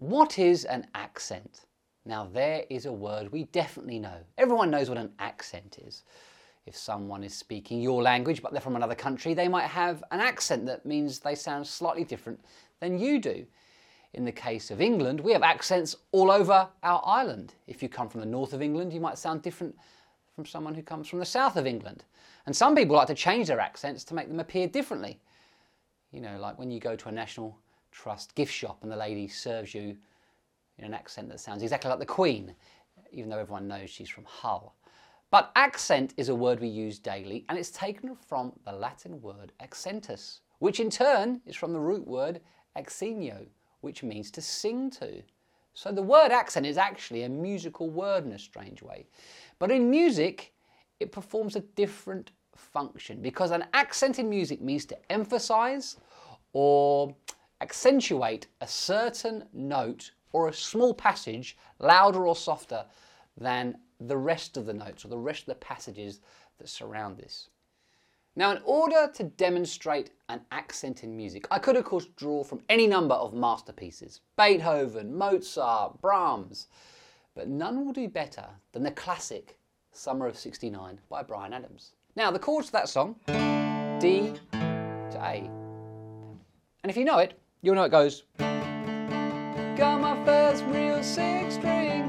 what is an accent? Now, there is a word we definitely know. Everyone knows what an accent is. If someone is speaking your language but they're from another country, they might have an accent that means they sound slightly different than you do. In the case of England, we have accents all over our island. If you come from the north of England, you might sound different from someone who comes from the south of England. And some people like to change their accents to make them appear differently. You know, like when you go to a National Trust gift shop and the lady serves you in an accent that sounds exactly like the Queen, even though everyone knows she's from Hull. But accent is a word we use daily and it's taken from the Latin word accentus, which in turn is from the root word accenio, which means to sing to. So the word accent is actually a musical word in a strange way. But in music, it performs a different function because an accent in music means to emphasize or accentuate a certain note or a small passage louder or softer than the rest of the notes or the rest of the passages that surround this. Now, in order to demonstrate an accent in music, I could, of course, draw from any number of masterpieces Beethoven, Mozart, Brahms, but none will do better than the classic Summer of 69 by Bryan Adams. Now, the chords to that song D to A. And if you know it, you'll know it goes Got my first real six string,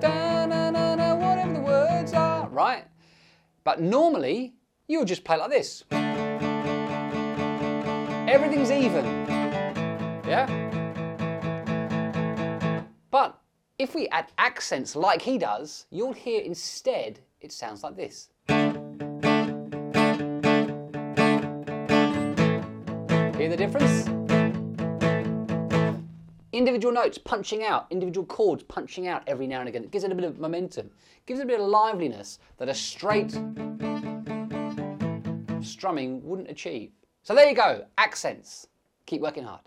da na na na, whatever the words are, right? But normally, you would just play like this. Everything's even. Yeah? But if we add accents like he does, you'll hear instead it sounds like this. Hear the difference? Individual notes punching out, individual chords punching out every now and again. It gives it a bit of momentum, gives it a bit of liveliness that a straight strumming wouldn't achieve. So there you go, accents. Keep working hard.